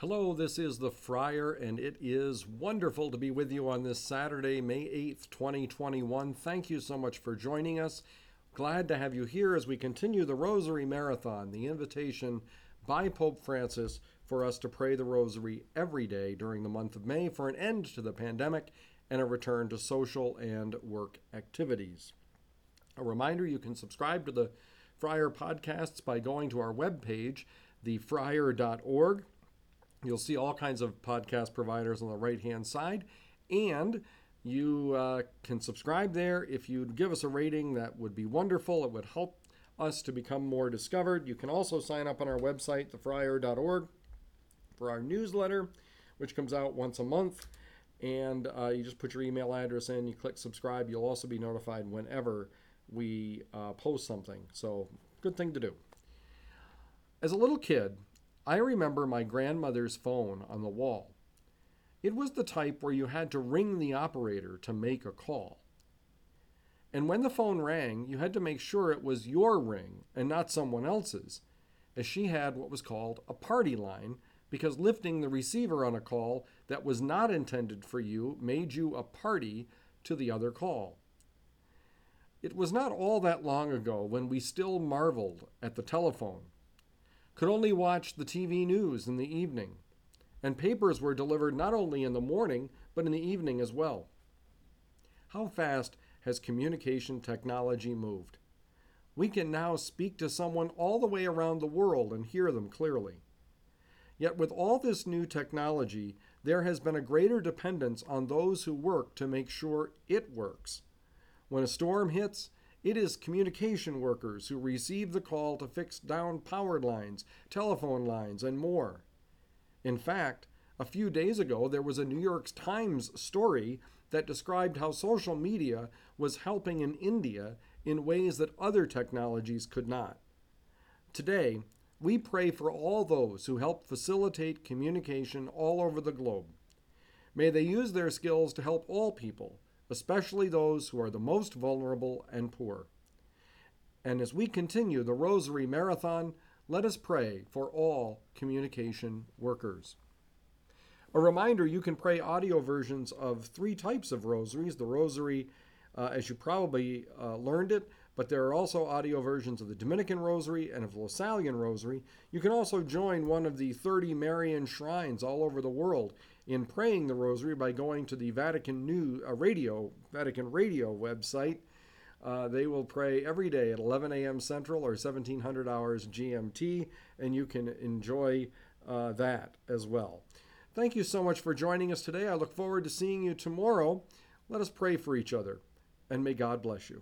Hello, this is the Friar, and it is wonderful to be with you on this Saturday, May 8th, 2021. Thank you so much for joining us. Glad to have you here as we continue the Rosary Marathon, the invitation by Pope Francis for us to pray the Rosary every day during the month of May for an end to the pandemic and a return to social and work activities. A reminder you can subscribe to the Friar podcasts by going to our webpage, thefriar.org. You'll see all kinds of podcast providers on the right hand side. And you uh, can subscribe there. If you'd give us a rating, that would be wonderful. It would help us to become more discovered. You can also sign up on our website, thefriar.org, for our newsletter, which comes out once a month. And uh, you just put your email address in, you click subscribe. You'll also be notified whenever we uh, post something. So, good thing to do. As a little kid, I remember my grandmother's phone on the wall. It was the type where you had to ring the operator to make a call. And when the phone rang, you had to make sure it was your ring and not someone else's, as she had what was called a party line, because lifting the receiver on a call that was not intended for you made you a party to the other call. It was not all that long ago when we still marveled at the telephone could only watch the TV news in the evening, and papers were delivered not only in the morning, but in the evening as well. How fast has communication technology moved? We can now speak to someone all the way around the world and hear them clearly. Yet, with all this new technology, there has been a greater dependence on those who work to make sure it works. When a storm hits, it is communication workers who receive the call to fix down power lines, telephone lines, and more. In fact, a few days ago, there was a New York Times story that described how social media was helping in India in ways that other technologies could not. Today, we pray for all those who help facilitate communication all over the globe. May they use their skills to help all people, especially those who are the most vulnerable and poor. And as we continue the Rosary Marathon, let us pray for all communication workers. A reminder you can pray audio versions of three types of rosaries the rosary, uh, as you probably uh, learned it, but there are also audio versions of the Dominican Rosary and of the Lasallian Rosary. You can also join one of the 30 Marian shrines all over the world in praying the Rosary by going to the Vatican New uh, Radio Vatican Radio website. Uh, they will pray every day at 11 a.m. Central or 1700 hours GMT, and you can enjoy uh, that as well. Thank you so much for joining us today. I look forward to seeing you tomorrow. Let us pray for each other, and may God bless you.